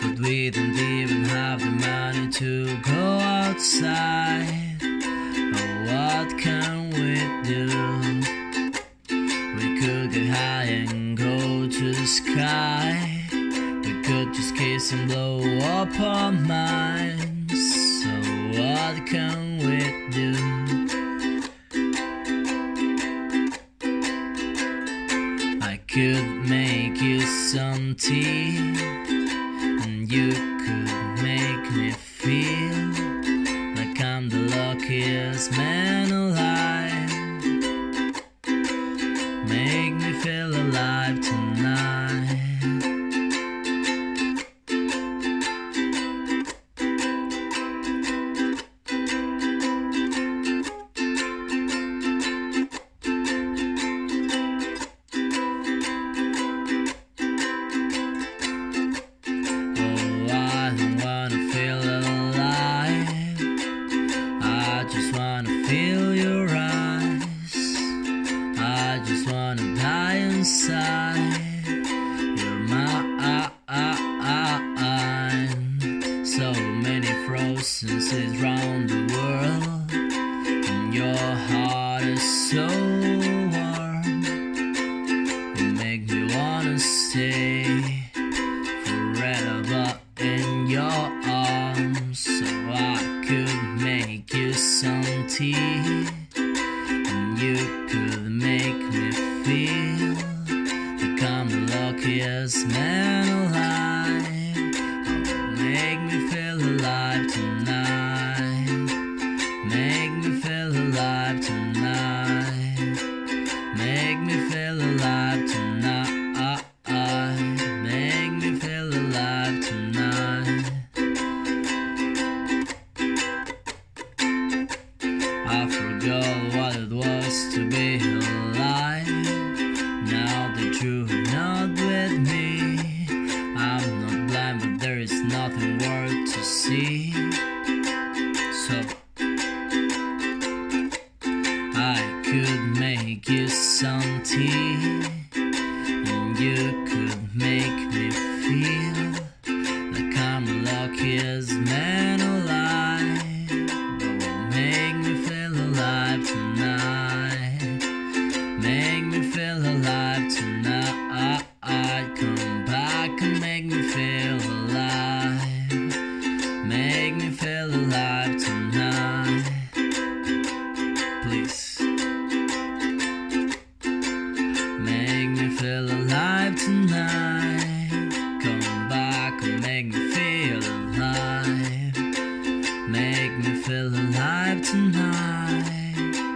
But we don't even have the money to go outside. Oh, what can we do? We could get high and go to the sky. We could just kiss and blow up our minds. Could make you some tea, and you could make me feel like I'm the luckiest man alive. Make me feel alive tonight. Cities round the world, and your heart is so alive tonight. Make me feel alive tonight. Make me feel alive tonight. I forgot what it was to be alive. Now that you're not with me, I'm not blind, but there is nothing worth to see. Could make you some tea, and you could make me feel like I'm the luckiest man alive. Oh, make me feel alive tonight. Make me feel alive tonight. Alive tonight. Come back and make me feel alive. Make me feel alive tonight.